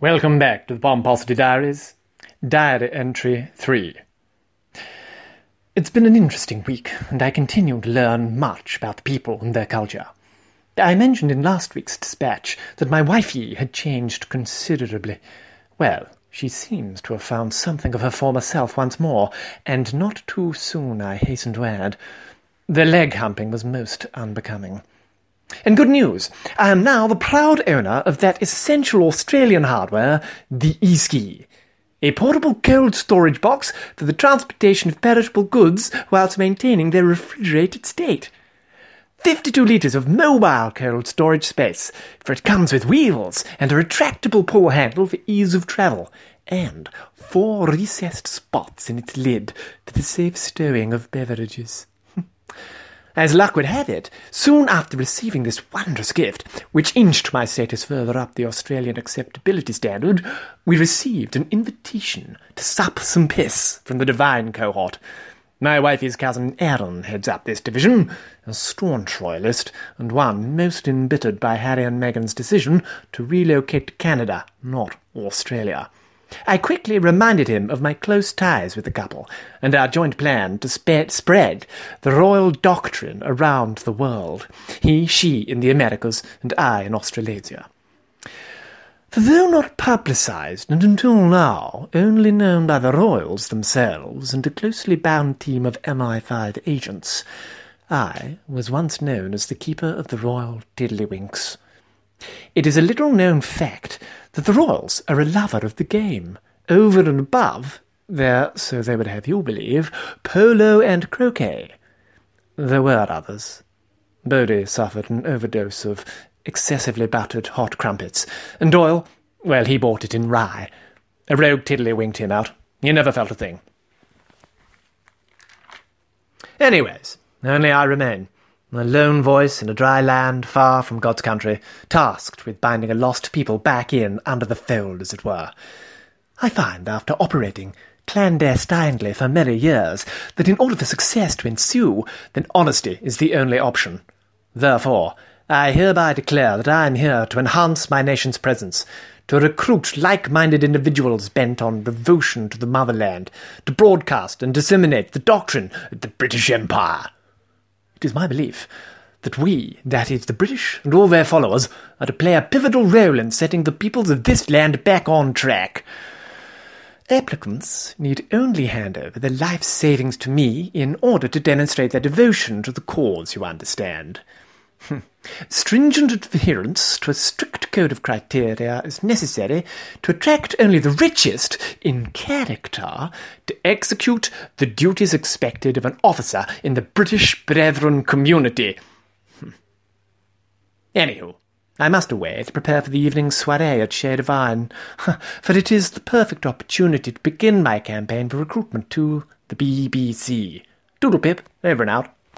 Welcome back to the Bomb Pomposity Diaries. Diary entry 3. It's been an interesting week, and I continue to learn much about the people and their culture. I mentioned in last week's dispatch that my wifey had changed considerably. Well, she seems to have found something of her former self once more, and not too soon, I hasten to add. The leg humping was most unbecoming. And good news, I am now the proud owner of that essential Australian hardware, the Eski. A portable cold storage box for the transportation of perishable goods whilst maintaining their refrigerated state. 52 litres of mobile cold storage space, for it comes with wheels and a retractable pull handle for ease of travel, and four recessed spots in its lid for the safe stowing of beverages. As luck would have it, soon after receiving this wondrous gift, which inched my status further up the Australian acceptability standard, we received an invitation to sup some piss from the divine cohort. My wifey's cousin Aaron heads up this division, a staunch royalist, and one most embittered by Harry and Meghan's decision to relocate to Canada, not Australia. I quickly reminded him of my close ties with the couple, and our joint plan to spe- spread the royal doctrine around the world, he, she in the Americas, and I in Australasia. For though not publicised, and until now only known by the royals themselves and a closely bound team of MI5 agents, I was once known as the keeper of the royal tiddlywinks. It is a little known fact that the Royals are a lover of the game, over and above their, so they would have you believe, polo and croquet. There were others. Bodie suffered an overdose of excessively buttered hot crumpets, and Doyle, well, he bought it in rye. A rogue tiddly-winked him out. He never felt a thing. Anyways, only I remain. A lone voice in a dry land far from God's country, tasked with binding a lost people back in under the fold, as it were. I find, after operating clandestinely for many years, that in order for success to ensue, then honesty is the only option. Therefore, I hereby declare that I am here to enhance my nation's presence, to recruit like-minded individuals bent on devotion to the motherland, to broadcast and disseminate the doctrine of the British Empire. It is my belief that we, that is, the British and all their followers, are to play a pivotal role in setting the peoples of this land back on track. Applicants need only hand over their life savings to me in order to demonstrate their devotion to the cause, you understand. Stringent adherence to a strict code of criteria is necessary to attract only the richest in character to execute the duties expected of an officer in the British Brethren community. Hmm. Anywho, I must away to prepare for the evening's soiree at Chez Divine, for it is the perfect opportunity to begin my campaign for recruitment to the BBC. Doodle pip, over and out.